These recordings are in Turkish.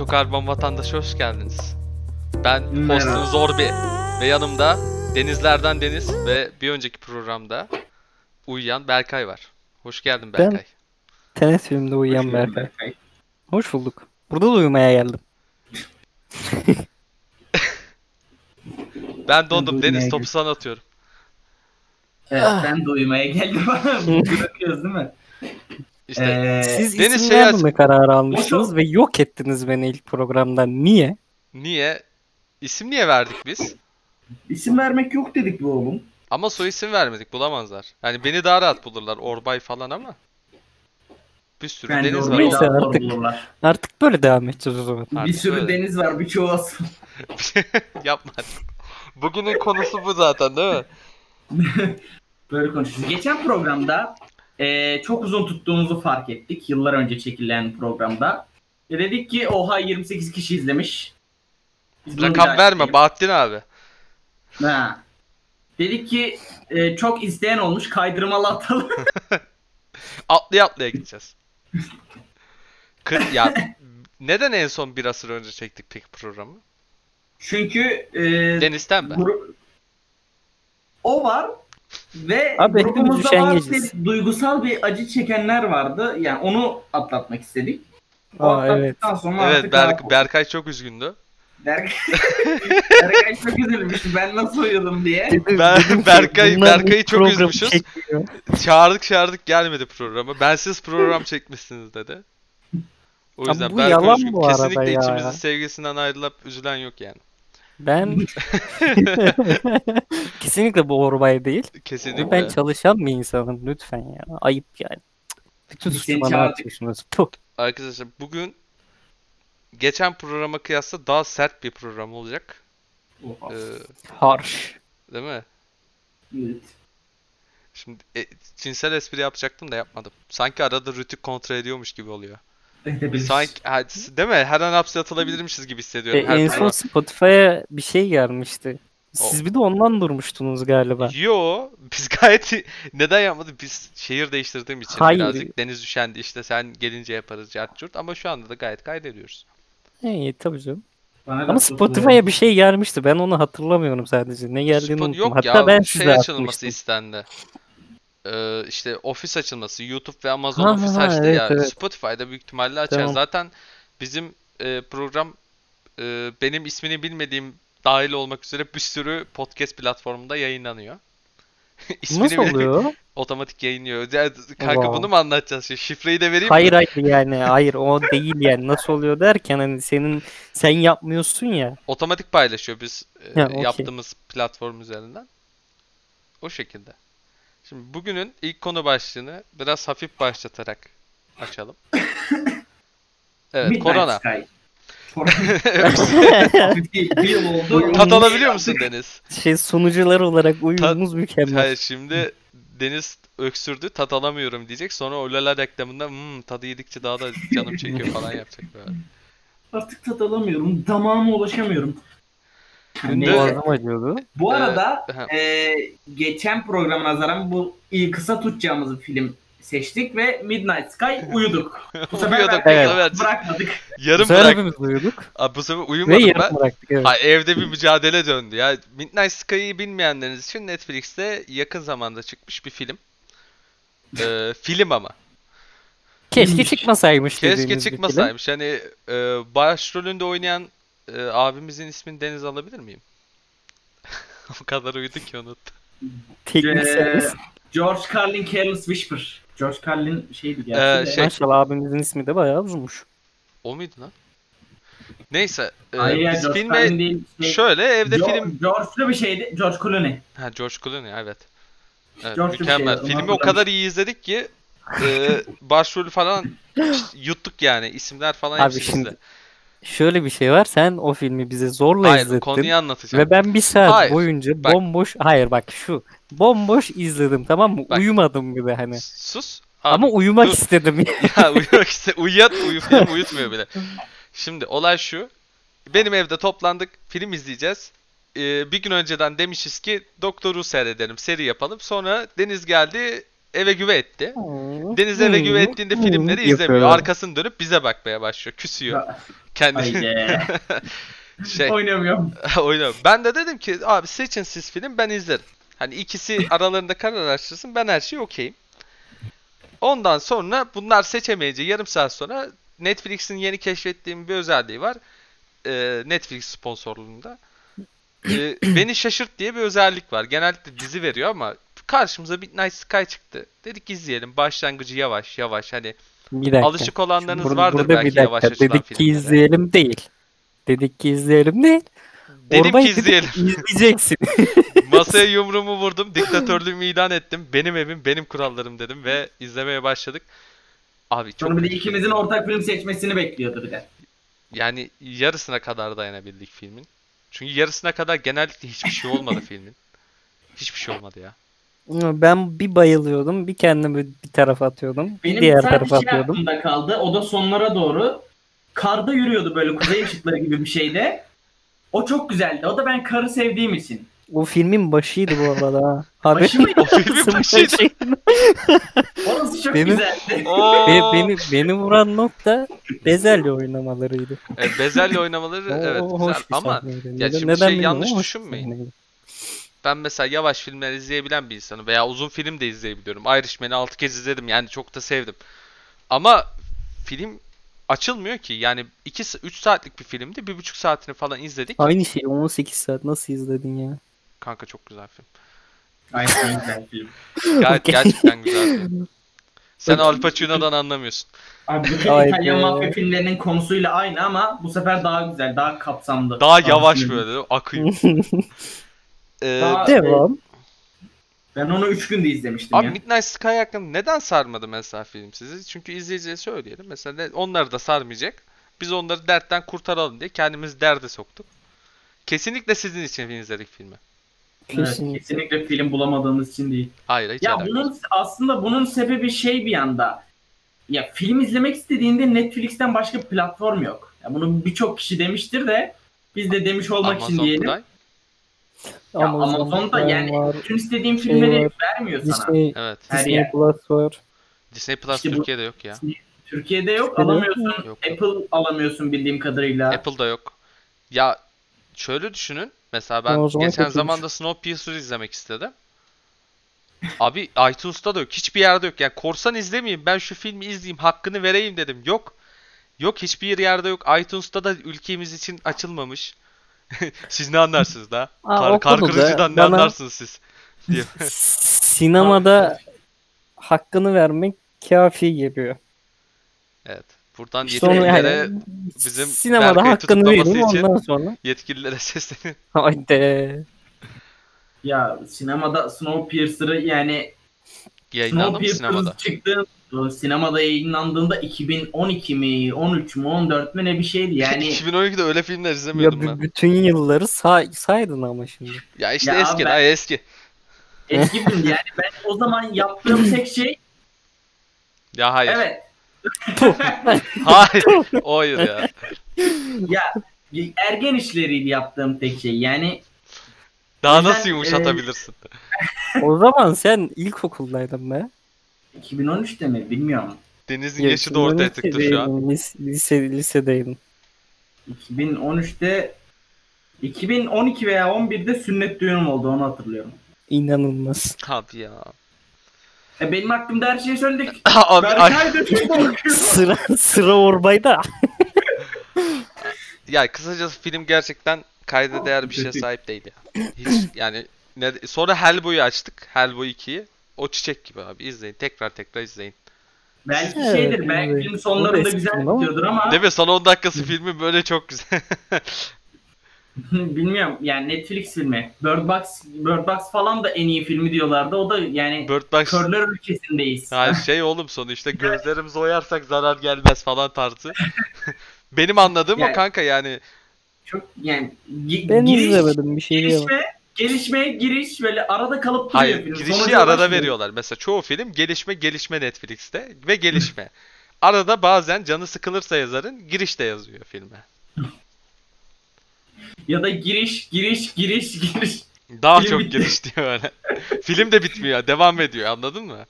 Ekokarbon vatandaşı hoş geldiniz. Ben hostunuz Zorbi ve yanımda Denizlerden Deniz ve bir önceki programda uyuyan Berkay var. Hoş geldin Ben- Berkay. Tenet filmde uyuyan Hoş geldin Berkay. Hoş bulduk. Burada da uyumaya geldim. Ben dondum. Deniz topu sana atıyorum. Evet, Ah. ben de uyumaya geldim. Bırakıyoruz değil mi? İşte Ee, Siz Deniz isim şey vermeme kararı almıştınız Nasıl? ve yok ettiniz beni ilk programdan. Niye? niye? İsim niye verdik biz? isim vermek yok dedik bu oğlum. Ama soy isim vermedik bulamazlar. Yani beni daha rahat bulurlar. Orbay falan ama. Bir sürü Bence deniz var. Neyse, artık- bulurlar. Artık böyle devam edeceğiz o zaman. Bir Artık sürü öyle. deniz var birçoğu asıl. Yapma. Bugünün konusu bu zaten değil mi? Böyle konuşuyoruz. Geçen programda eee, çok uzun tuttuğumuzu fark ettik. Yıllar önce çekilen programda. Ve dedik ki oha 28 kişi izlemiş. Biz Rakam verme. Bahattin abi. Ha. Dedik ki eee, çok izleyen olmuş kaydırmalı atalım. Atlaya atlaya gideceğiz. Kır, ya neden en son bir asır önce çektik peki programı? Çünkü eee, Deniz'ten mi? gru- o var ve Abi grubumuzda bazı duygusal bir acı çekenler vardı. Yani onu atlatmak istedik. O Aa, evet. sonra Evet artık Berk, Berkay çok üzgündü. Berk Berkay çok üzülmüş. Ben nasıl uyudum diye. Ben- Berkay- bunlar Berkay'ı çok üzmüşüz. çekmiyor. Çağırdık çağırdık gelmedi programa. Bensiz program çekmişsiniz dedi. O Abi yüzden bu Berkay yalan üzgün. bu arada Kesinlikle ya. içimizin sevgisinden ayrılıp üzülen yok yani. Ben kesinlikle bu orbay değil. Kesinlikle. Ben çalışan bir insanım lütfen ya. Ayıp yani. Bütün suçu bana. Puh. Arkadaşlar bugün geçen programa kıyasla daha sert bir program olacak. Ee, Harş. değil mi? Evet. Şimdi e, cinsel espri yapacaktım da yapmadım. Sanki arada rütük kontrol ediyormuş gibi oluyor. Edebiliriz. Sanki ha, değil mi? Her an hapse atılabilirmişiz gibi E, hissediyorum. her en son program. Spotify'a bir şey gelmişti. Siz bir de ondan durmuştunuz galiba. Yo, biz gayet neden yapmadık? Biz şehir değiştirdiğim için Hayır. birazcık deniz üşendi işte sen gelince yaparız cart curt ama şu anda da gayet kaydediyoruz. İyi tabii canım. Bana Ama Spotify'a bir şey gelmişti. Ben onu hatırlamıyorum sadece. Ne geldiğini Spot- unuttum. yok Hatta ya ben şey size açılması atmıştım. istendi. Ee, işte ofis açılması, YouTube ve Amazon Ha, ofis ha, açtı evet, ya. evet. Spotify'da büyük ihtimalle açar. Tamam. Zaten bizim e, program e, benim ismini bilmediğim dahil olmak üzere bir sürü podcast platformunda yayınlanıyor. İsmini Nasıl bile- oluyor? Otomatik yayınlıyor. Ya, kanka Wow. bunu mu anlatacağız? Şimdi şifreyi de vereyim mi? Hayır hayır yani hayır o değil yani nasıl oluyor derken hani senin sen yapmıyorsun ya. Otomatik paylaşıyor biz e, Ha, okey. yaptığımız platform üzerinden. O şekilde. Şimdi bugünün ilk konu başlığını biraz hafif başlatarak açalım. Evet, Midnight korona. Sky. Tat alabiliyor musun Deniz? Şey sunucular olarak uyumunuz mükemmel. Hayır, şimdi Deniz öksürdü, tat alamıyorum diyecek. Sonra Olala reklamında hmm, tadı yedikçe daha da canım çekiyor falan yapacak böyle. Artık tat alamıyorum. Damağıma ulaşamıyorum. Dün boğazım acıyordu. Bu arada e, geçen programa nazaran bu iyi kısa tutacağımız bir film seçtik ve Midnight Sky uyuduk. Bu sefer Uyuyorduk, ben- evet. bırakmadık. Bu Yarım sefer bırak. hepimiz uyuduk Abi bu sefer ve uyumadım ben. yarım bıraktık evet. Ha, evde bir mücadele döndü ya. Midnight Sky'ı bilmeyenleriniz için Netflix'te yakın zamanda çıkmış bir film. Ee, film ama. Keşke çıkmasaymış Keşke dediğimiz bir film. çıkmasaymış. Hani e, başrolünde oynayan e, abimizin ismini Deniz alabilir miyim? o kadar uyudu ki unuttum. Teknik Ee, servis. George Carlin Careless Whisper. George Carlin şeydi Ee, gerçi de. şey- Maşallah abimizin ismi de bayağı uzunmuş. O muydu lan? Neyse. e, Hayır ya biz George filme Carlin değil. Şey, şöyle evde George, film George'lu bir şeydi. George Clooney. Ha George Clooney evet. Evet, George bir mükemmel. şey, onu Filmi o kadar iyi izledik ki e, başrolü falan yuttuk yani. İsimler falan Abi hepsi şimdi bizde. Şöyle bir şey var. Sen o filmi bize zorla Hayır izlettin. konuyu anlatacağım. Ve ben bir saat Hayır, boyunca bak. bomboş hayır bak şu bomboş izledim tamam mı? Bak. Uyumadım bir de hani. Sus. Ama uyumak dur. istedim. ya uyumak iste uyuyat uyu film uyutmuyor bile. Şimdi olay şu. Benim evde toplandık film izleyeceğiz. Ee, bir gün önceden demişiz ki Doktor'u seyredelim seri yapalım. Sonra Deniz geldi eve güve etti. Deniz eve güve ettiğinde filmleri izlemiyor. Yapıyor. Arkasını dönüp bize bakmaya başlıyor. Küsüyor. Kendi Haydi. şey Oynamıyorum. oynuyor. Ben de dedim ki abi seçin siz film ben izlerim. Hani ikisi aralarında karar açtırsın ben her şeyi okeyim. Ondan sonra bunlar seçemeyince yarım saat sonra Netflix'in yeni keşfettiğim bir özelliği var. Ee, Netflix sponsorluğunda. Ee, beni şaşırt diye bir özellik var. Genellikle dizi veriyor ama karşımıza Midnight Sky çıktı. Dedik izleyelim. Başlangıcı yavaş yavaş hani Bir dakika. alışık olanlarınız Bur- vardır burada belki bir dakika. yavaş açılan Dedik ki filmlere. izleyelim değil. Dedik ki izleyelim değil. Dedim Orada ki izleyelim. İzleyeceksin. Masaya yumruğumu vurdum. Diktatörlüğümü ilan ettim. Benim evim, benim kurallarım dedim ve izlemeye başladık. Abi çok Sonra bir de ikimizin ortak film seçmesini bekliyordu bir de. yani yarısına kadar dayanabildik filmin. Çünkü yarısına kadar genellikle hiçbir şey olmadı filmin. Hiçbir şey olmadı ya. Ben bir bayılıyordum. Bir kendimi bir tarafa atıyordum. Bir Benim diğer sadece tarafa şey atıyordum. aklımda kaldı. O da sonlara doğru karda yürüyordu böyle kuzey ışıkları gibi bir şeyde. O çok güzeldi. O da ben karı sevdiğim için. O filmin başıydı bu arada. ha. Abi. Başı mıydı? O filmin başıydı. Orası çok Benim- güzeldi. Be- beni, beni vuran nokta bezelye oynamalarıydı. E, bezelye oynamaları evet o güzel bir ama ya şimdi neden şey yanlış bir düşünmeyin. Ben mesela yavaş filmler izleyebilen bir insanım veya uzun film de izleyebiliyorum. Irishman'i 6 kez izledim yani çok da sevdim. Ama film açılmıyor ki. Yani 2 3 saatlik bir filmdi. 1,5 saatini falan izledik. Aynı şeyi 18 saat nasıl izledin ya? Kanka çok güzel film. Aynen çok güzel film. Gayet Okey. gerçekten güzel film. Sen Al Pacino'dan anlamıyorsun. Abi bütün. İtalyan mafya filmlerinin konusuyla aynı ama bu sefer daha güzel, daha kapsamlı. Daha yavaş böyle akıyor. Ee, Daha- Devam. Ben onu 3 günde izlemiştim Abi ya. Midnight Sky hakkında neden sarmadı mesela film sizi? Çünkü izleyiciye söyleyelim. Mesela ne- onları da sarmayacak. Biz onları dertten kurtaralım diye kendimizi derde soktuk. Kesinlikle sizin için izledik filmi. Evet, Kesinlikle. kesinlikle film bulamadığımız için değil. Hayır hiç Ya alakası yok. bunun aslında bunun sebebi şey bir yanda. Ya film izlemek istediğinde Netflix'ten başka bir platform yok. Ya bunu birçok kişi demiştir de biz de demiş olmak için Amazon diyelim. Prime. Ya Amazon'da Prime yani var, bütün istediğim şey filmleri var, vermiyor sana. Disney, Evet. Her Disney yer. Plus var. Disney Plus İşte bu- Türkiye'de yok ya. Türkiye'de yok Türkiye'de alamıyorsun. Yok, yok. Apple alamıyorsun bildiğim kadarıyla. Apple'da yok. Ya şöyle düşünün. Mesela ben zaman geçen kötüymüş. zamanda Snowpiercer izlemek istedim. Abi iTunes'ta da yok. Hiçbir yerde yok. Yani korsan izlemeyeyim. Ben şu filmi izleyeyim. Hakkını vereyim dedim. Yok. Yok hiçbir yerde yok. iTunes'ta da ülkemiz için açılmamış. siz ne anlarsınız da? Aa, Kar, kar kırıcıdan ne bana- anlarsınız siz? diye. Sinemada hakkını vermek kafi geliyor. Evet. Buradan İşte yetkililere, yani bizim sinemada hakkını için- ondan sonra. yetkililere seslenin. Haydi. Ya sinemada Snowpiercer'ı yani Yayınlandı mı sinemada? Snowpiercer çıktı. o Sinemada yayınlandığında 2012 mi, 13 mü, 14 mü ne bir şeydi. Yani 2012'de öyle filmler Ya izlemiyordum b- ben. bütün yılları say saydın ama şimdi. Ya işte Ya eski ben- daha eski. eski film yani ben o zaman yaptığım tek şey Ya hayır. evet Hayır. Hayır ya. ya ergen işleriydi yaptığım tek şey. Yani Daha nasıl yumuşatabilirsin? O zaman sen ilkokuldaydın be. 2013'te mi bilmiyorum. Deniz'in yaşı da ortaya çıktı şu an. Lis- Lise, lisedeydin. 2013'te 2012 veya 11'de sünnet düğünüm oldu onu hatırlıyorum. İnanılmaz. Abi ya. E benim hakkımda her şeyi söyledik. Abi ay- Berkay da. Sıra sıra orbayda. ya kısacası film gerçekten kayda değer bir şeye sahip değil ya. Hiç yani ne, sonra Hellboy'u açtık. Hellboy 2'yi. O çiçek gibi abi izleyin. Tekrar tekrar izleyin. Belki Evet, şeydir, belki evet. film O da sonlarında güzel bitiyordur ama Değil mi? Son 10 dakikası filmi böyle çok güzel. bilmiyorum yani Netflix filmi. Bird Box, Bird Box falan da en iyi filmi diyorlardı. O da yani Bird Box körler ülkesindeyiz. Yani şey oğlum sonu işte gözlerimizi oyarsak zarar gelmez falan tarzı. Benim anladığım o Yani- kanka yani Çok yani gi- Ben giriş, izlemedim bir şey gelişme, gelişmeye giriş böyle arada kalıp duruyor hayır film. girişi Sonuca arada ulaşmıyor. veriyorlar. Mesela çoğu film gelişme gelişme Netflix'te ve gelişme. arada bazen canı sıkılırsa yazarın giriş de yazıyor filme. Ya da giriş, giriş, giriş, giriş. Daha Film çok bitti. giriş diyor öyle. film de bitmiyor devam ediyor anladın mı?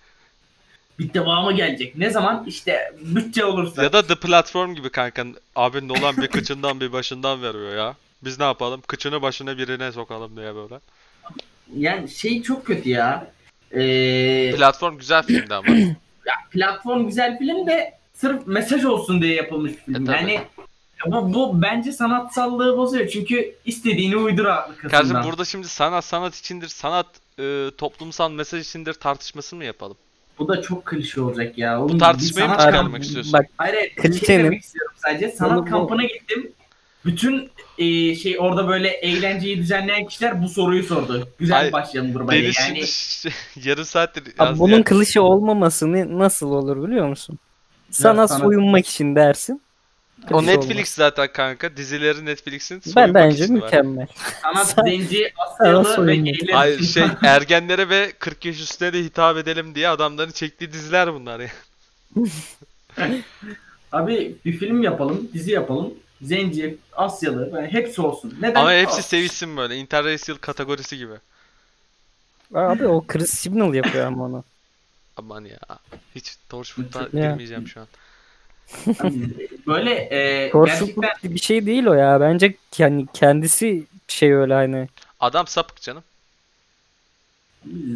bir devamı gelecek. Ne zaman? İşte bütçe olursa. Ya da The Platform gibi kanka. Abi Nolan bir kıçından bir başından veriyor ya. Biz ne yapalım? Kıçını başına birine sokalım diye böyle. Yani şey çok kötü ya. Ee, Platform güzel filmdi ama. ya platform güzel film de sırf mesaj olsun diye yapılmış bir film. E, tabii. yani bu, bu bence sanatsallığı bozuyor. Çünkü istediğini uydur arkasından. Kardeşim burada şimdi sanat sanat içindir, sanat e, toplumsal mesaj içindir tartışmasını mı yapalım? Bu da çok klişe olacak ya. Oğlum, Bu tartışmayı mı sanat çıkarmak istiyorsun? Bak Hayır, hayır, Klişenin- şey demek istiyorum sadece. Sanat Bunu bu- kampına gittim. Bütün e, şey orada böyle eğlenceyi düzenleyen kişiler bu soruyu sordu. Güzel Ay, başlayalım. Deniz Yani şimdi yarım saattir abi yazdı bunun ya. klişe olmaması ne- nasıl olur biliyor musun? Sana sanat- soyunmak için dersin. O Netflix olmaz. zaten kanka. Dizileri Netflix'in Ben soyunmak bence için var. mükemmel. Sen- zenci, Asyalı ve geyler Ay şey ergenlere ve 40 yaş üstüne de hitap edelim diye adamların çektiği diziler bunlar ya. Abi bir film yapalım, dizi yapalım. Zenci, Asyalı, yani hepsi olsun. Neden? Ama hepsi sevişsin böyle. Interracial kategorisi gibi. Abi o Chris Chibnall yapıyor ama onu. Aman ya. Hiç Torchwood'a girmeyeceğim şu an. Böyle e, Torchwood gerçekten bir şey değil o ya. Bence yani kendisi şey öyle hani. Adam sapık canım.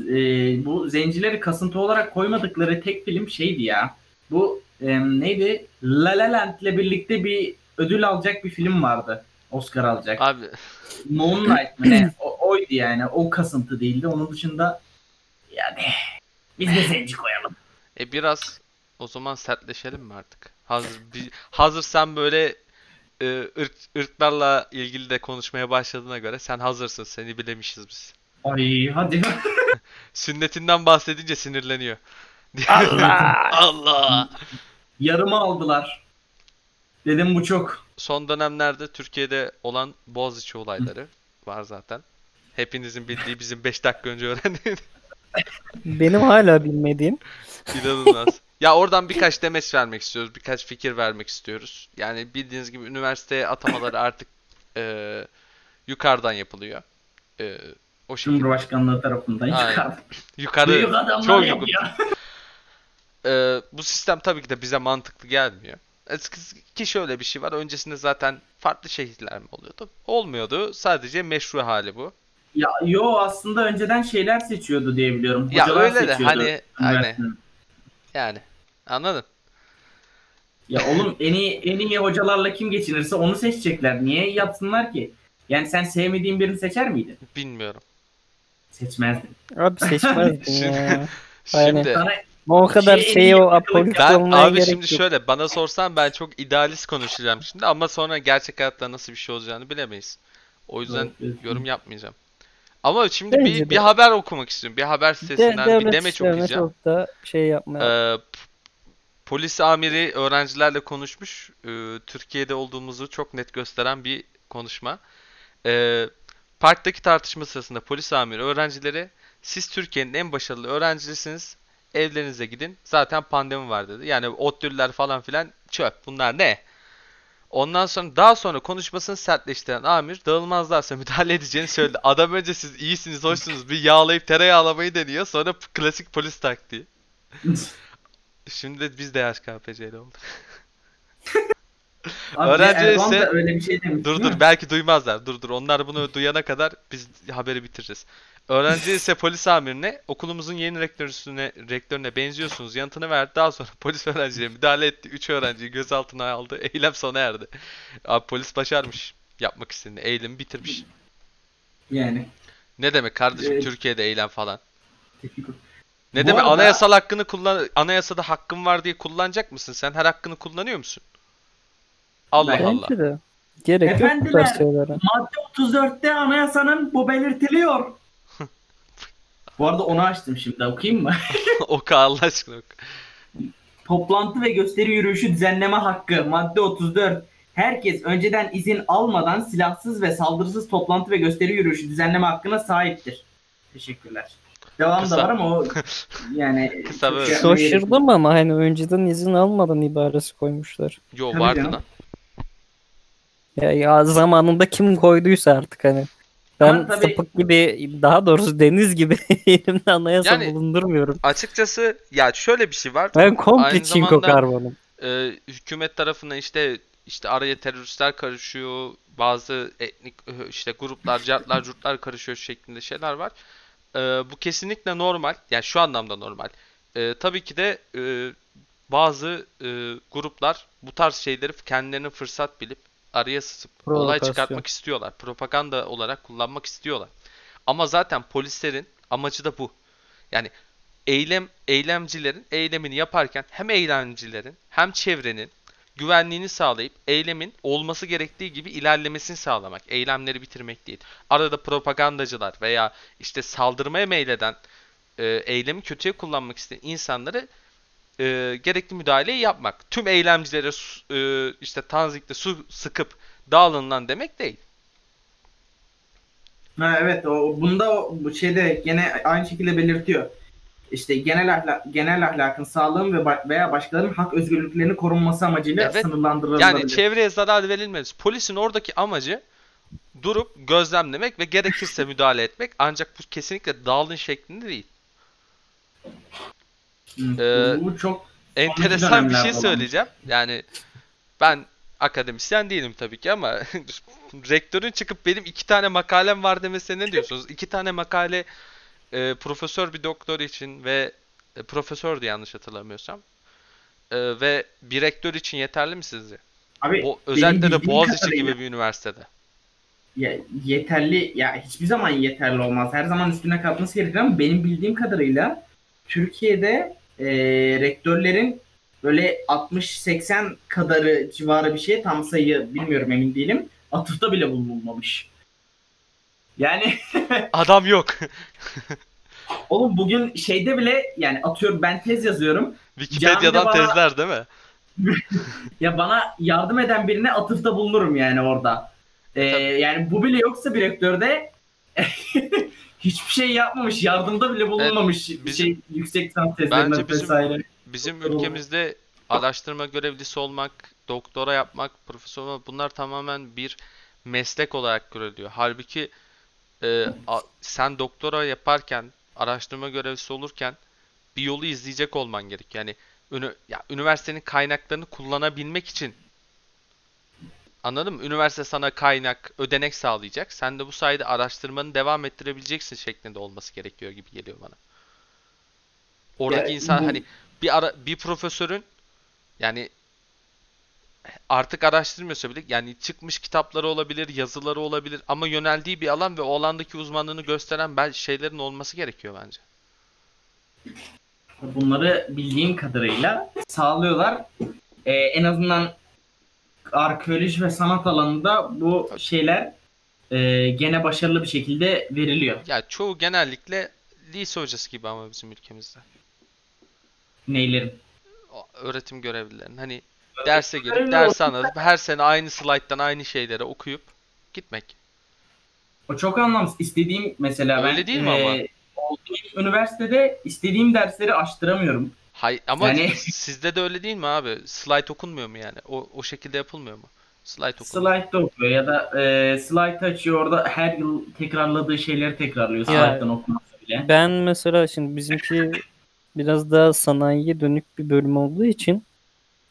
e, bu zencileri kasıntı olarak koymadıkları tek film şeydi ya. Bu e, neydi? La La Land ile birlikte bir ödül alacak bir film vardı. Oscar alacak. Abi Moonlight mı ne? O, oydu yani. O kasıntı değildi. Onun dışında yani biz de zenci koyalım. e biraz o zaman sertleşelim mi artık? Hazır bir, hazır sen böyle e, ırk, ırklarla ilgili de konuşmaya başladığına göre sen hazırsın. Seni bilemişiz biz. Ay hadi. Sünnetinden bahsedince sinirleniyor. Allah! Allah! Yarımı aldılar. Dedim bu çok. Son dönemlerde Türkiye'de olan Boğaziçi olayları var zaten. Hepinizin bildiği bizim 5 dakika önce öğrendiğimiz Benim hala bilmediğim. inanılmaz. Ya oradan birkaç demeç vermek istiyoruz. Birkaç fikir vermek istiyoruz. Yani bildiğiniz gibi üniversiteye atamaları artık e, yukarıdan yapılıyor. E, o şekilde. Cumhurbaşkanlığı tarafından. Yukarı Büyük adamlar çok yukarı. Ee, bu sistem tabii ki de bize mantıklı gelmiyor. Eskisi- Ki şöyle bir şey var. Öncesinde zaten farklı şehirler mi oluyordu? Olmuyordu. Sadece meşru hali bu. Ya yo aslında önceden şeyler seçiyordu diye biliyorum. Ya Hocalar öyle de seçiyordu hani hani yani anladın? Ya oğlum en iyi en iyi hocalarla kim geçinirse onu seçecekler. Niye yapsınlar ki? Yani sen sevmediğin birini seçer miydin? Bilmiyorum. Seçmezdin. Abi seçmezdin ya. Aynen. Şimdi Sana O kadar Şey, en şeyi iyi o ben olmaya abi gerek şimdi yok. şöyle bana sorsan ben çok idealist konuşacağım şimdi ama sonra gerçek hayatta nasıl bir şey olacağını bilemeyiz. O yüzden yorum yapmayacağım. Ama şimdi Bence bir, de. bir haber okumak istiyorum. Bir haber De, sitesinden bir devlet demeç işlerine okuyacağım. çok da şey yapmaya. Ee, p- polis amiri öğrencilerle konuşmuş. Ee, Türkiye'de olduğumuzu çok net gösteren bir konuşma. Ee, parktaki tartışma sırasında polis amiri öğrencilere siz Türkiye'nin en başarılı öğrencisiniz. Evlerinize gidin. Zaten pandemi var dedi. Yani ODTÜ'lüler falan filan çöp. Bunlar ne? Ondan sonra daha sonra konuşmasını sertleştiren amir dağılmazlarsa müdahale edeceğini söyledi. Adam önce siz iyisiniz, hoşsunuz bir yağlayıp tereyağlamayı deniyor. Sonra klasik polis taktiği. Şimdi de biz de HKPC'li olduk. Öğrenci ise- da öyle bir şey demiş. Dur dur mi? belki duymazlar. Dur dur onlar bunu duyana kadar biz haberi bitiririz. Öğrenci ise polis amirine okulumuzun yeni rektörüne, rektörüne benziyorsunuz yanıtını verdi. Daha sonra polis öğrenciye müdahale etti. 3 öğrenciyi gözaltına aldı. Eylem sona erdi. Abi polis başarmış. Yapmak istediğini. Eylemi bitirmiş. Yani. Ne demek kardeşim Evet. Türkiye'de eylem falan. Ne Bu demek arada- anayasal hakkını kullan anayasada hakkın var diye kullanacak mısın? Sen her hakkını kullanıyor musun? Allah Ben- Allah. Bence de. Gerek yok bu Efendiler, tarz şeylere. Madde 34'te anayasanın bu belirtiliyor. Bu arada onu açtım şimdi okuyayım mı? Oku Allah aşkına oku. Toplantı ve gösteri yürüyüşü düzenleme hakkı madde 34. Herkes önceden izin almadan silahsız ve saldırısız toplantı ve gösteri yürüyüşü düzenleme hakkına sahiptir. Teşekkürler. Devam Kısa. da var ama o yani Kısa böyle. şey. Şaşırdım ama hani önceden izin almadan ibaresi koymuşlar. Yo Tabii vardı canım. lan. Ya, ya zamanında kim koyduysa artık hani. Ben tabii- sapık gibi daha doğrusu deniz gibi elimde anayasa Yani- bulundurmuyorum. Açıkçası ya şöyle bir şey var. Ben komple çinko karbonum. Ee, hükümet tarafından işte işte araya teröristler karışıyor, bazı etnik işte gruplar, cartlar, curtlar karışıyor şeklinde şeyler var. Ee, bu kesinlikle normal. Yani şu anlamda normal. Ee, tabii ki de e, bazı e, gruplar bu tarz şeyleri kendilerine fırsat bilip araya sızıp olay çıkartmak istiyorlar. Propaganda olarak kullanmak istiyorlar. Ama zaten polislerin amacı da bu. Yani eylem eylemcilerin eylemini yaparken hem eylemcilerin hem çevrenin güvenliğini sağlayıp eylemin olması gerektiği gibi ilerlemesini sağlamak. Eylemleri bitirmek değil. Arada propagandacılar veya işte saldırmaya meyleden e, eylemi kötüye kullanmak isteyen insanları e, gerekli müdahaleyi yapmak. Tüm eylemcilere e, işte tanzikte su sıkıp dağılın lan demek değil. Ha, evet o bunda bu şeyde gene aynı şekilde belirtiyor. İşte genel ahlak, genel ahlakın sağlığın ve veya başkalarının hak özgürlüklerini korunması amacıyla Evet. sınırlandırılabilir. Yani çevreye zarar verilmez. Polisin oradaki amacı durup gözlemlemek ve gerekirse müdahale etmek. Ancak bu kesinlikle dağılın şeklinde değil. Hı, Ee, bu çok Enteresan bir şey olan. söyleyeceğim. Yani ben akademisyen değilim tabii ki ama rektörün çıkıp benim iki tane makalem var demesine ne diyorsunuz? İki tane makale e, profesör bir doktor için ve e, profesördü yanlış hatırlamıyorsam. E, ve bir rektör için yeterli mi sizce? abi O, özellikle de Boğaziçi kadarıyla- gibi bir üniversitede. ya, yeterli ya hiçbir zaman yeterli olmaz. Her zaman üstüne katması gerekir ama benim bildiğim kadarıyla Türkiye'de e, rektörlerin böyle 60-80 kadarı civarı bir şey tam sayı bilmiyorum emin değilim. Atıfta bile bulunmamış. Yani Adam yok. oğlum bugün şeyde bile yani atıyorum ben tez yazıyorum. Wikipedia'dan bana- tezler değil mi? Ya bana yardım eden birine atıfta bulunurum yani orada. Ee, Tabii. yani bu bile yoksa bir rektörde hiçbir şey yapmamış, yardımda bile bulunmamış bir bizim- şey yüksek lisans Bence tezlerine bizim- vesaire. Bizim ülkemizde araştırma görevlisi olmak, doktora yapmak, profesör olmak bunlar tamamen bir meslek olarak görülüyor. Halbuki e, a- sen doktora yaparken, araştırma görevlisi olurken bir yolu izleyecek olman gerek. Yani ünü- ya, üniversitenin kaynaklarını kullanabilmek için anladın mı? Üniversite sana kaynak, ödenek sağlayacak. Sen de bu sayede araştırmanı devam ettirebileceksin şeklinde olması gerekiyor gibi geliyor bana. Oradaki Ya, insan bu- hani bir ara bir profesörün yani artık araştırmıyorsa bile yani çıkmış kitapları olabilir, yazıları olabilir ama yöneldiği bir alan ve o alandaki uzmanlığını gösteren bel şeylerin olması gerekiyor bence. Bunları bildiğim kadarıyla sağlıyorlar. Ee, en azından arkeoloji ve sanat alanında bu şeyler e, gene başarılı bir şekilde veriliyor. Ya çoğu genellikle lise hocası gibi ama bizim ülkemizde. Neylerin. O öğretim görevlilerinin hani derse gelip görevli ders anlatıp her sene aynı slayttan aynı şeyleri okuyup gitmek. O çok anlamsız. İstediğim mesela ben Öyle değil mi ama? e, olduğum üniversitede istediğim dersleri açtıramıyorum. Hay ama Yani- sizde de öyle değil mi abi? Slide okunmuyor mu yani? O o şekilde yapılmıyor mu? Slide okunmuyor. Slide'da okuyor ya da e, slide açıyor orada her yıl tekrarladığı şeyleri tekrarlıyor slide'dan okumasa bile. Ben mesela şimdi bizimki biraz daha sanayiye dönük bir bölüm olduğu için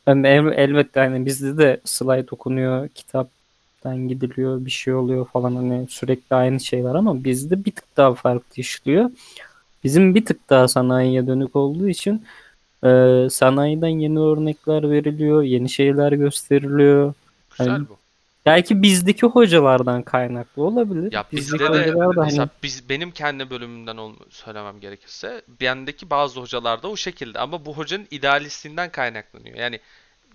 ben el- elbette hani bizde de slide okunuyor, kitaptan gidiliyor, bir şey oluyor falan hani sürekli aynı şeyler ama bizde bir tık daha farklı işliyor. Bizim bir tık daha sanayiye dönük olduğu için e, sanayiden yeni örnekler veriliyor, yeni şeyler gösteriliyor. Güzel Hani- bu. Belki bizdeki hocalardan kaynaklı olabilir. Ya Bizdeki bizde de da hani mesela biz benim kendi bölümümden ol, söylemem gerekirse bendeki bazı hocalar da o şekilde ama bu hocanın idealistliğinden kaynaklanıyor. Yani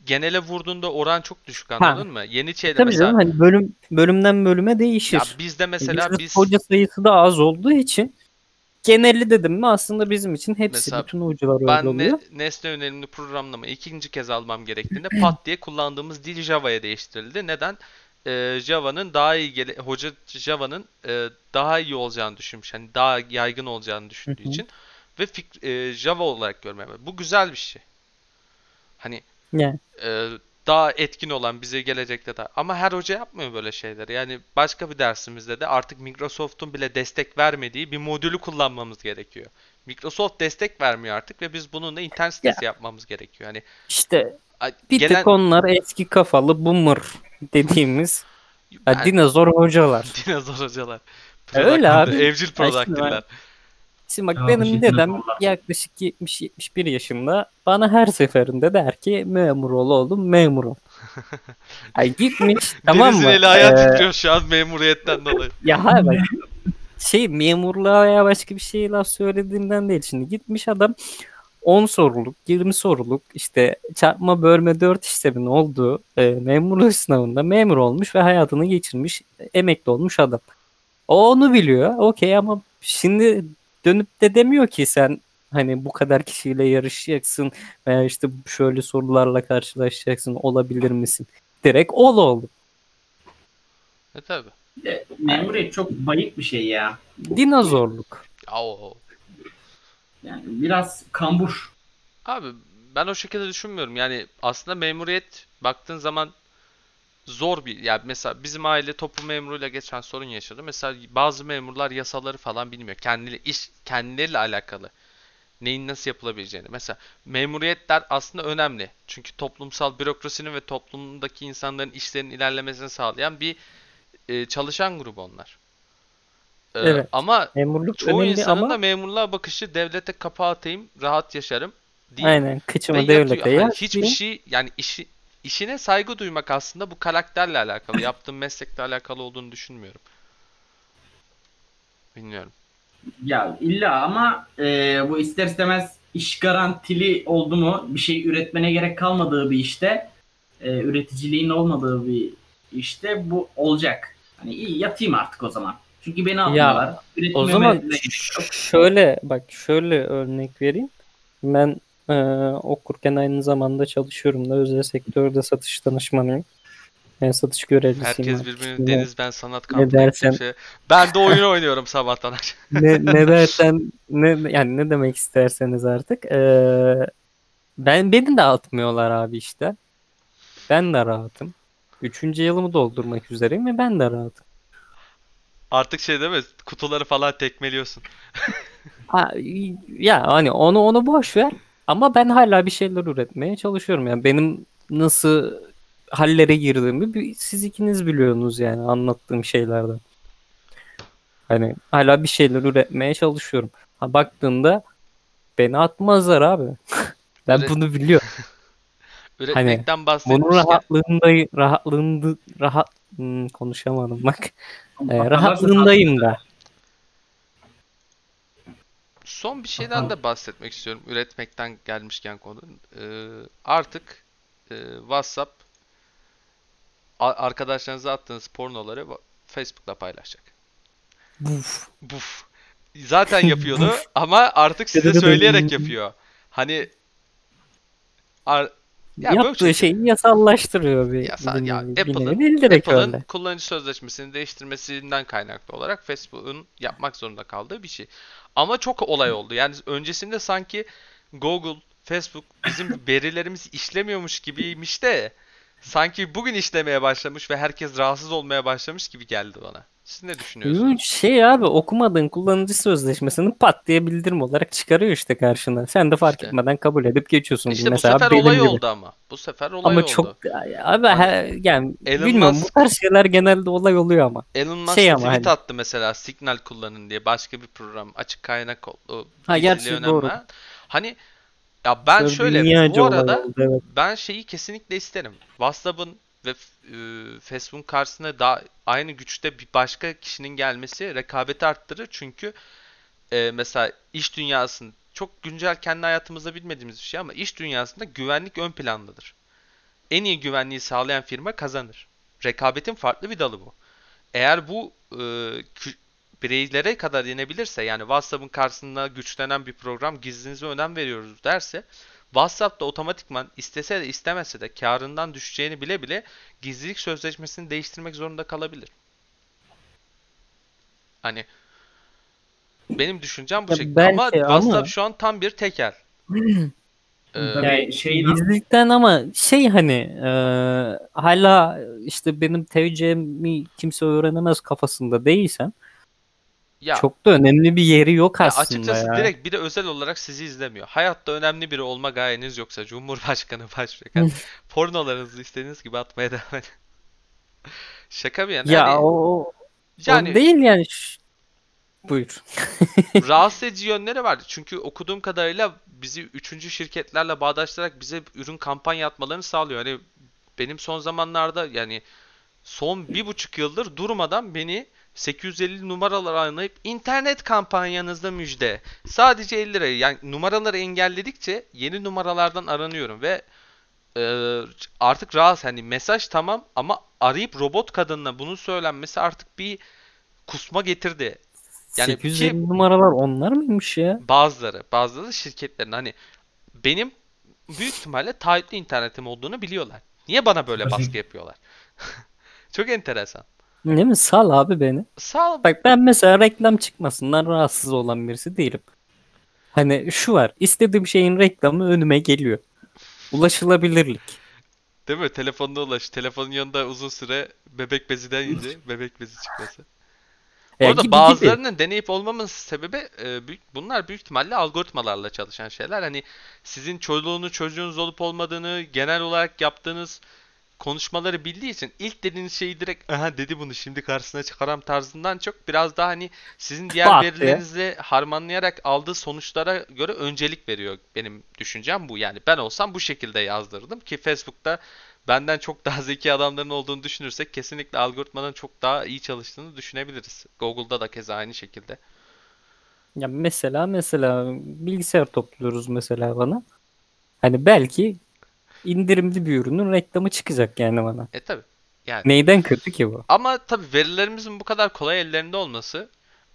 genele vurduğunda oran çok düşük anladın mı? Yeni şeyler tabii mesela canım hani bölüm bölümden bölüme değişir. ya bizde mesela Bizde biz hoca sayısı da az olduğu için geneli dedim mi aslında bizim için hepsi Mesela bütün öyle ben oluyor. ne, nesne yönelimli programlama ikinci kez almam gerektiğinde pat diye kullandığımız dil Java'ya değiştirildi. Neden? Ee, Java'nın daha iyi gele hoca Java'nın e, daha iyi olacağını düşünmüş. Hani daha yaygın olacağını düşündüğü için ve fik- e, Java olarak görmeye. Bu güzel bir şey. Hani Yani e, daha etkin olan bize gelecekte de. Ama her hoca yapmıyor böyle şeyleri. Yani başka bir dersimizde de artık Microsoft'un bile destek vermediği bir modülü kullanmamız gerekiyor. Microsoft destek vermiyor artık ve biz bununla internet sitesi yapmamız gerekiyor. Hani İşte bir gelen tık onlar eski kafalı boomer dediğimiz Ben- dinozor hocalar. dinozor hocalar. Öyle abi. Evcil product'ler. Şimdi bak Ya, benim şey dedem dinozorlar. yaklaşık 70-71 yaşında bana her seferinde der ki memur ol oğlum memur ol. Ay gitmiş tamam Deniz'in mı? eli ayağı Ee, titriyor şu an memuriyetten dolayı. Ya hayır bak şey memurluğa veya başka bir şey laf söylediğinden değil. Şimdi gitmiş adam 10 soruluk, 20 soruluk işte çarpma bölme 4 işlemin olduğu e, memurluk sınavında memur olmuş ve hayatını geçirmiş, emekli olmuş adam. O onu biliyor. Okey ama şimdi dönüp de demiyor ki sen hani bu kadar kişiyle yarışacaksın veya işte şöyle sorularla karşılaşacaksın olabilir misin? Direkt ol oldu. E tabi. Memuriyet çok bayık bir şey ya. Dinozorluk. Ya o. Yani biraz kambur. Abi ben o şekilde düşünmüyorum. Yani aslında memuriyet baktığın zaman zor bir yani mesela bizim aile topu memuruyla geçen sorun yaşadı. Mesela bazı memurlar yasaları falan bilmiyor. Kendileri iş kendileriyle alakalı. Neyin nasıl yapılabileceğini. Mesela memuriyetler aslında önemli. Çünkü toplumsal bürokrasinin ve toplumdaki insanların işlerinin ilerlemesini sağlayan bir e, çalışan grubu onlar. E, Evet. Ama Memurluk çoğu insanın ama da memurluğa bakışı devlete kapağı atayım, rahat yaşarım değil. aynen yatıyor. devlete Hani ya. hiçbir şey yani işi işine saygı duymak aslında bu karakterle alakalı. Yaptığın meslekle alakalı olduğunu düşünmüyorum. Bilmiyorum. Ya illa ama e, bu ister istemez iş garantili oldu mu bir şey üretmene gerek kalmadığı bir işte e, üreticiliğin olmadığı bir işte bu olacak. Hani iyi yatayım artık o zaman. Çünkü beni almıyorlar. Üretime O zaman şöyle bak şöyle örnek vereyim. Ben e, okurken aynı zamanda çalışıyorum da özel sektörde satış danışmanıyım. Ben satış görevlisiyim. Herkes birbirini Deniz ben sanat ne kampına dersen- şey. Ben de oyun oynuyorum sabahtan ne, ne dersen ne yani ne demek isterseniz artık. E, ben beni de atmıyorlar abi işte. Ben de rahatım. Üçüncü yılımı doldurmak üzereyim ve ben de rahatım. Artık şey değil mi? Kutuları falan tekmeliyorsun. Ha, ya hani onu onu boş ver. Ama ben hala bir şeyler üretmeye çalışıyorum. Yani benim nasıl hallere girdiğimi siz ikiniz biliyorsunuz yani anlattığım şeylerden. Hani hala bir şeyler üretmeye çalışıyorum. Ha, baktığında beni atmazlar abi. ben Üret- bunu biliyorum. Üretmekten Bunun bahsetmişken rahatlığındayım, rahatlığında rahat Hmm, konuşamadım bak. Ee, rahatlığındayım da. Son bir şeyden de bahsetmek istiyorum. Üretmekten gelmişken konu. Ee, artık e, WhatsApp arkadaşlarınıza attığınız pornoları Facebook'ta paylaşacak. Buf. Buf. Zaten yapıyordu ama artık size söyleyerek yapıyor. Hani ar- ya Yaptığı şey- şeyi yasallaştırıyor bir, Yasa- bir ya Apple'ın- Apple'ın öyle. kullanıcı sözleşmesini değiştirmesinden kaynaklı olarak Facebook'un yapmak zorunda kaldığı bir şey. Ama çok olay oldu. Yani öncesinde sanki Google, Facebook bizim verilerimizi işlemiyormuş gibiymiş de sanki bugün işlemeye başlamış ve herkes rahatsız olmaya başlamış gibi geldi bana. Siz ne düşünüyorsunuz? Şey abi okumadığın kullanıcı sözleşmesini pat diye bildirim olarak çıkarıyor işte karşına. Sen de fark İşte. etmeden kabul edip geçiyorsun. İşte bu Mesela sefer benim olay gibi. oldu ama. Bu sefer olay Ama oldu. çok abi her, yani Elon bilmiyorum Musk- bu tarz şeyler genelde olay oluyor ama. Elon Musk Şey ama tweet hani- attı mesela Signal kullanın diye başka bir program açık kaynak oldu. Ha, gerçi gizliliğe önem doğru. Hani ya ben Böyle şöyle bu arada oldu, evet. ben şeyi kesinlikle isterim. WhatsApp'ın ve e, Facebook'un karşısına daha aynı güçte bir başka kişinin gelmesi rekabeti arttırır. Çünkü e, mesela iş dünyasının çok güncel kendi hayatımızda bilmediğimiz bir şey ama iş dünyasında güvenlik ön plandadır. En iyi güvenliği sağlayan firma kazanır. Rekabetin farklı bir dalı bu. Eğer bu e, bireylere kadar inebilirse yani WhatsApp'ın karşısında güçlenen bir program gizlinize önem veriyoruz derse WhatsApp da otomatikman istese de istemese de karından düşeceğini bile bile gizlilik sözleşmesini değiştirmek zorunda kalabilir. Hani benim düşüncem bu Ya şekilde. Ama ama- WhatsApp şu an tam bir tekel. Ee, Tabii Yani şey Gizlilikten ama şey hani e, hala işte benim TV'mi kimse öğrenemez kafasında değilsen ya çok da önemli bir yeri yok Ya aslında açıkçası ya. direkt biri özel olarak sizi izlemiyor. Hayatta önemli biri olma gayeniz yoksa Cumhurbaşkanı, Başbakan, pornolarınızı istediğiniz gibi atmaya devam edin. Şaka bir yana. Ya hani o, o yani değil yani. Buyur. rahatsız edici yönleri vardı. Çünkü okuduğum kadarıyla bizi üçüncü şirketlerle bağdaştırarak bize ürün kampanya atmalarını sağlıyor. Hani benim son zamanlarda yani son bir buçuk yıldır durmadan beni 850 numaralar arayıp internet kampanyanızda müjde. Sadece 50 liraya. Yani numaraları engelledikçe yeni numaralardan aranıyorum ve e, artık rahatsız. Hani mesaj tamam ama arayıp robot kadınla bunun söylenmesi artık bir kusma getirdi. Yani 850 ki- numaralar onlar mıymış ya? Bazıları, bazıları şirketlerin hani benim büyük ihtimalle taahhütlü internetim olduğunu biliyorlar. Niye bana böyle baskı yapıyorlar? Çok enteresan. Değil mi? Sal abi beni. Sağ ol. Bak ben mesela reklam çıkmasından rahatsız olan birisi değilim. Hani şu var. istediğim şeyin reklamı önüme geliyor. Ulaşılabilirlik. Değil mi? Telefonuna ulaş. Telefonun yanında uzun süre bebek bezinden yiyince bebek bezi çıkması. Ya arada gibi gibi. bazılarının deneyip olmamanın sebebi e, büyük, bunlar büyük ihtimalle algoritmalarla çalışan şeyler. Hani sizin çoluğunuz çocuğunuz olup olmadığını genel olarak yaptığınız konuşmaları bildiği için ilk dediğiniz şeyi direkt aha dedi bunu şimdi karşısına çıkaram tarzından çok biraz daha hani sizin diğer Bak verilerinizle harmanlayarak aldığı sonuçlara göre öncelik veriyor benim düşüncem bu. Yani ben olsam bu şekilde yazdırdım ki Facebook'ta benden çok daha zeki adamların olduğunu düşünürsek kesinlikle algoritmanın çok daha iyi çalıştığını düşünebiliriz. Google'da da keza aynı şekilde. Ya mesela mesela bilgisayar topluyoruz mesela bana. Hani belki indirimli bir ürünün reklamı çıkacak yani bana. E tabi. Yani Neyden kötü ki bu? ama tabi verilerimizin bu kadar kolay ellerinde olması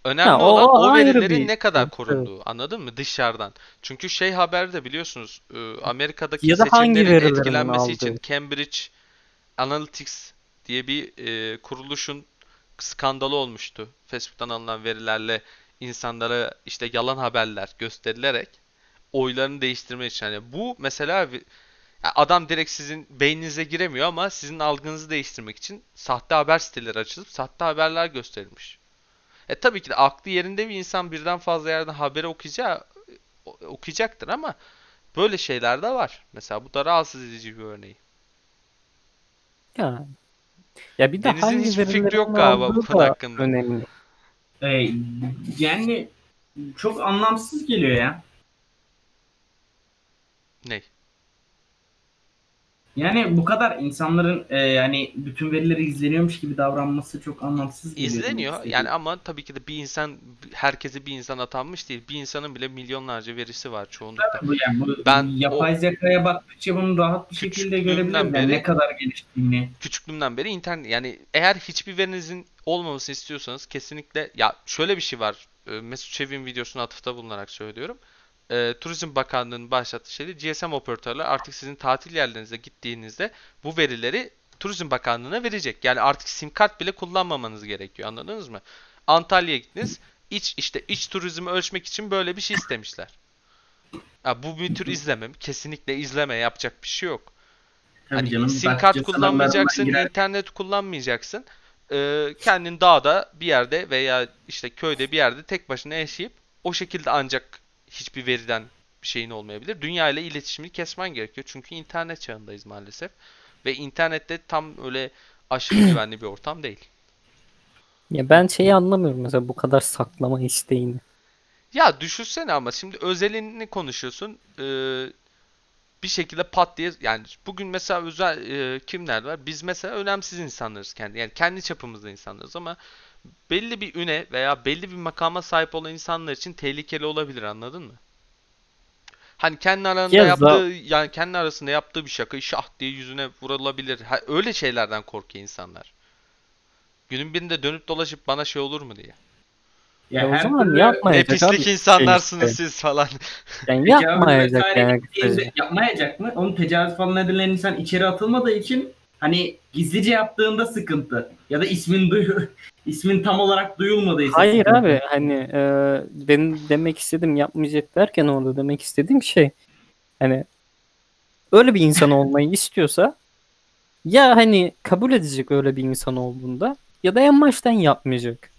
önemli Ha, o- olan o verilerin bir- ne kadar Evet. korunduğu. Anladın mı? Dışarıdan. Çünkü şey haberde biliyorsunuz Amerika'daki Ya da seçimlerin etkilenmesi aldığı. için Cambridge Analytics diye bir e, kuruluşun skandalı olmuştu. Facebook'tan alınan verilerle insanlara işte yalan haberler gösterilerek oylarını değiştirmek için. Yani bu mesela adam direkt sizin beyninize giremiyor ama sizin algınızı değiştirmek için sahte haber siteleri açılıp sahte haberler gösterilmiş. E tabii ki de aklı yerinde bir insan birden fazla yerden haberi okuyacağı okuyacaktır ama böyle şeyler de var. Mesela bu da rahatsız edici bir örneği. Ya. Ya bir de Deniz'in hangi hiçbir fikri yok galiba bu konu da hakkında. Önemli. e, yani çok anlamsız geliyor ya. Ne? Yani bu kadar insanların e, yani bütün verileri izleniyormuş gibi davranması çok anlamsız geliyor. İzleniyor yani ama tabii ki de bir insan herkese bir insan atanmış değil. Bir insanın bile milyonlarca verisi var çoğunlukla. bu, yani bu Ben yapay zekaya baktıkça bunu rahat bir şekilde Küçüklüğümden görebiliriz. Yani beri- ne kadar geliştiğini. küçüklüğümden beri internet yani eğer hiçbir verinizin olmamasını istiyorsanız kesinlikle ya şöyle bir şey var. E, Mesut Çevik'in videosuna atıfta bulunarak söylüyorum. E, Turizm Bakanlığı'nın başlattığı şeyde GSM operatörler artık sizin tatil yerlerinize gittiğinizde bu verileri Turizm Bakanlığı'na verecek. Yani artık sim kart bile kullanmamanız gerekiyor. Anladınız mı? Antalya'ya gittiniz. İç işte iç turizmi ölçmek için böyle bir şey istemişler. Ya bu bir tür izleme. Kesinlikle izleme. Yapacak bir şey yok. Tabii Hani canım, sim kart kullanmayacaksın, internet kullanmayacaksın. Ee, kendin dağda bir yerde veya işte köyde bir yerde tek başına yaşayıp o şekilde ancak hiçbir veriden bir şeyin olmayabilir. Dünya ile iletişimini kesmen gerekiyor. Çünkü internet çağındayız maalesef. Ve internette tam öyle aşırı güvenli bir ortam değil. Ya ben şeyi anlamıyorum mesela bu kadar saklama isteğini. Ya düşünsene ama şimdi özelini konuşuyorsun. Ee, bir şekilde pat diye yani bugün mesela özel e, kimler var? Biz mesela önemsiz insanlarız kendi. Yani kendi çapımızda insanlarız ama belli bir üne veya belli bir makama sahip olan insanlar için tehlikeli olabilir anladın mı? Hani kendi aralarında Ya yaptığı yani kendi arasında yaptığı bir şakayı şah diye yüzüne vurulabilir. Ha, öyle şeylerden korkuyor insanlar. Günün birinde dönüp dolaşıp bana şey olur mu diye. Ya o her zaman türlü- Ne yapmayacak abi pislik şey insanlarsınız işte. siz falan. Yani yapmayacak yani. Yapmayacak mı? Onun tecavüz falan edilen insan içeri atılmadığı için hani gizlice yaptığında sıkıntı. Ya da ismin duyu ismin tam olarak duyulmadıysa Hayır sıkıntı. abi hani e, benim demek istediğim yapmayacak derken orada demek istediğim şey hani öyle bir insan olmayı istiyorsa ya hani kabul edecek öyle bir insan olduğunda ya da en baştan yapmayacak.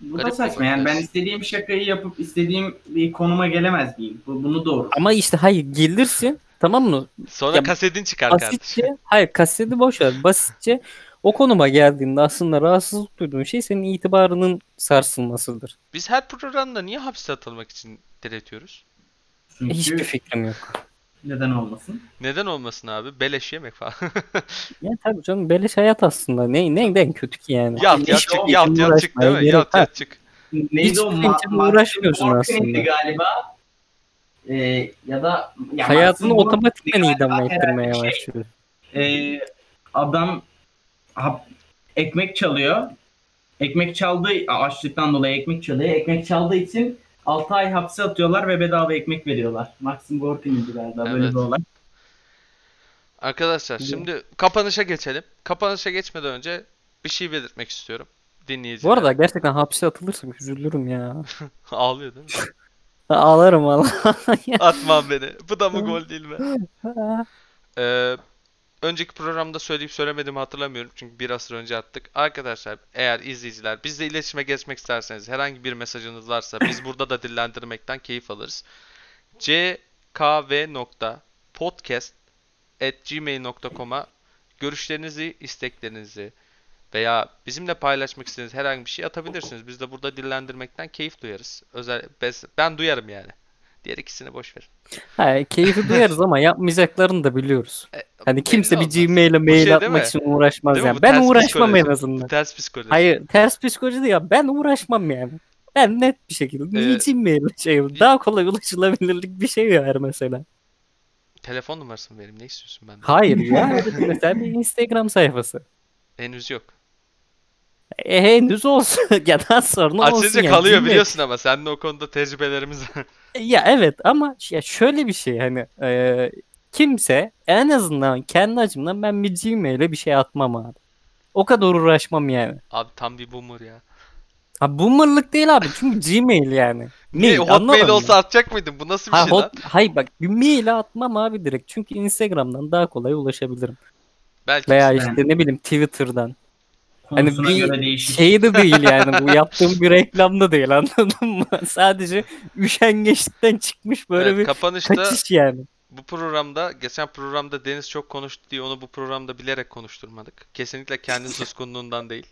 Bu da Garip bir saçma yani ben istediğim şakayı yapıp istediğim bir konuma gelemez miyim? Bu, bunu doğru. Ama işte hayır gelirsin tamam mı? Sonra Ya, kasetin çıkar kardeşim. Basitçe hayır kaseti boş ver. Basitçe o konuma geldiğinde aslında rahatsızlık duyduğun şey senin itibarının sarsılmasıdır. Biz her programda niye hapse atılmak için diretiyoruz? Çünkü Hiçbir fikrim yok. neden olmasın? Neden olmasın abi? Beleş yemek falan. Ya tabii canım beleş hayat aslında. Ne neyden kötü ki yani? yat yat çık yat yat çık değil mi? Yat yat çık. Neydi o? Hiçbir Ma- uğraşmıyorsun aslında. galiba. Ee, ya da ya Hayatını otomatikten galiba, ettirmeye herhalde başlıyor. şey, e, adam hap- ekmek çalıyor. Ekmek çaldığı açlıktan dolayı ekmek çalıyor. Ekmek çaldığı için 6 ay hapse atıyorlar ve bedava ekmek veriyorlar. Maxim Gorki'ydi galiba böyle Evet. bir olay. Arkadaşlar şimdi kapanışa geçelim. Kapanışa geçmeden önce bir şey belirtmek istiyorum. Dinleyiciler. Bu arada gerçekten hapse atılırsam üzülürüm ya. Ağlıyor değil mi? Ağlarım valla. Atmam beni. Bu da mı gol değil mi? Ee, önceki programda söyleyip söylemediğimi hatırlamıyorum. Çünkü bir asır önce attık. Arkadaşlar eğer izleyiciler bizle iletişime geçmek isterseniz herhangi bir mesajınız varsa biz burada da dillendirmekten keyif alırız. ckv.podcast gmail.com'a görüşlerinizi, isteklerinizi veya bizimle paylaşmak istediğiniz herhangi bir şey atabilirsiniz. Biz de burada dillendirmekten keyif duyarız. Özel ben duyarım yani. Diğer ikisini boş verin. Ha, keyfi duyarız ama yapmayacaklarını da biliyoruz. E, Hani kimse bir. Gmail'e Bu mail şey atmak için uğraşmaz Değil yani. Bu Ben uğraşmam en psikoloji. azından. Ters psikoloji. Hayır ters psikoloji değil ya. Ben uğraşmam yani. Ben net bir şekilde. Ee, Niye Gmail'e şey Daha kolay ulaşılabilirlik bir şey var mesela. Telefon numarasını vereyim. Ne istiyorsun benden? Hayır ya. mesela bir Instagram sayfası. Henüz yok. E, henüz olsun. ya daha sonra olsun Açınca yani. kalıyor Gmail- biliyorsun ama senin o konuda tecrübelerimiz var. Ya evet ama ya şöyle bir şey hani e, kimse en azından kendi açımdan ben bir Gmail'e bir şey atmam abi. O kadar uğraşmam yani. Abi tam bir boomer ya. Ha boomerlık değil abi çünkü Gmail yani. Mail, Hotmail olsa atacak mıydın? Bu nasıl bir Ha, şey hot, lan? hayır bak bir maile atmam abi direkt. Çünkü Instagram'dan daha kolay ulaşabilirim. Belki Veya işte ne bileyim Twitter'dan. Hani bir göre değişir. Şey de değil yani bu yaptığım bir reklamda değil anladın mı? Sadece üşengeçlikten çıkmış böyle Evet, bir kapanışta kaçış yani. bu programda geçen programda Deniz çok konuştu diye onu bu programda bilerek konuşturmadık. Kesinlikle kendi suskunluğundan değil.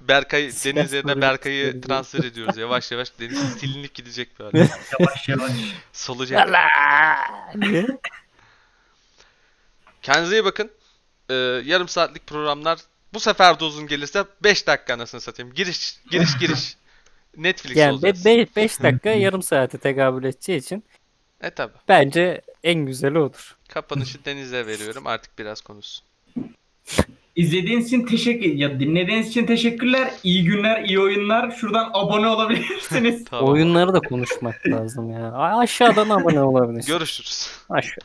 Berkay Silah Deniz yerine soru Berkay'ı transfer ediyoruz. Yavaş yavaş Deniz silinip gidecek böyle. Yavaş yavaş. Solacak. Niye? Kendinize iyi bakın. Ee, yarım saatlik programlar bu sefer de uzun gelirse 5 dakika anasını satayım. Giriş, giriş, giriş. Netflix Yani olacağız. 5 dakika yarım saate tekabül edeceği için E tabi. bence en güzeli odur. Kapanışı Deniz'e veriyorum. Artık biraz konuşsun. İzlediğiniz için teşekkür ya dinlediğiniz için teşekkürler. İyi günler, iyi oyunlar. Şuradan abone olabilirsiniz. Tamam. Oyunları da konuşmak lazım ya. Aşağıdan abone olabilirsin. Görüşürüz. Aşağı.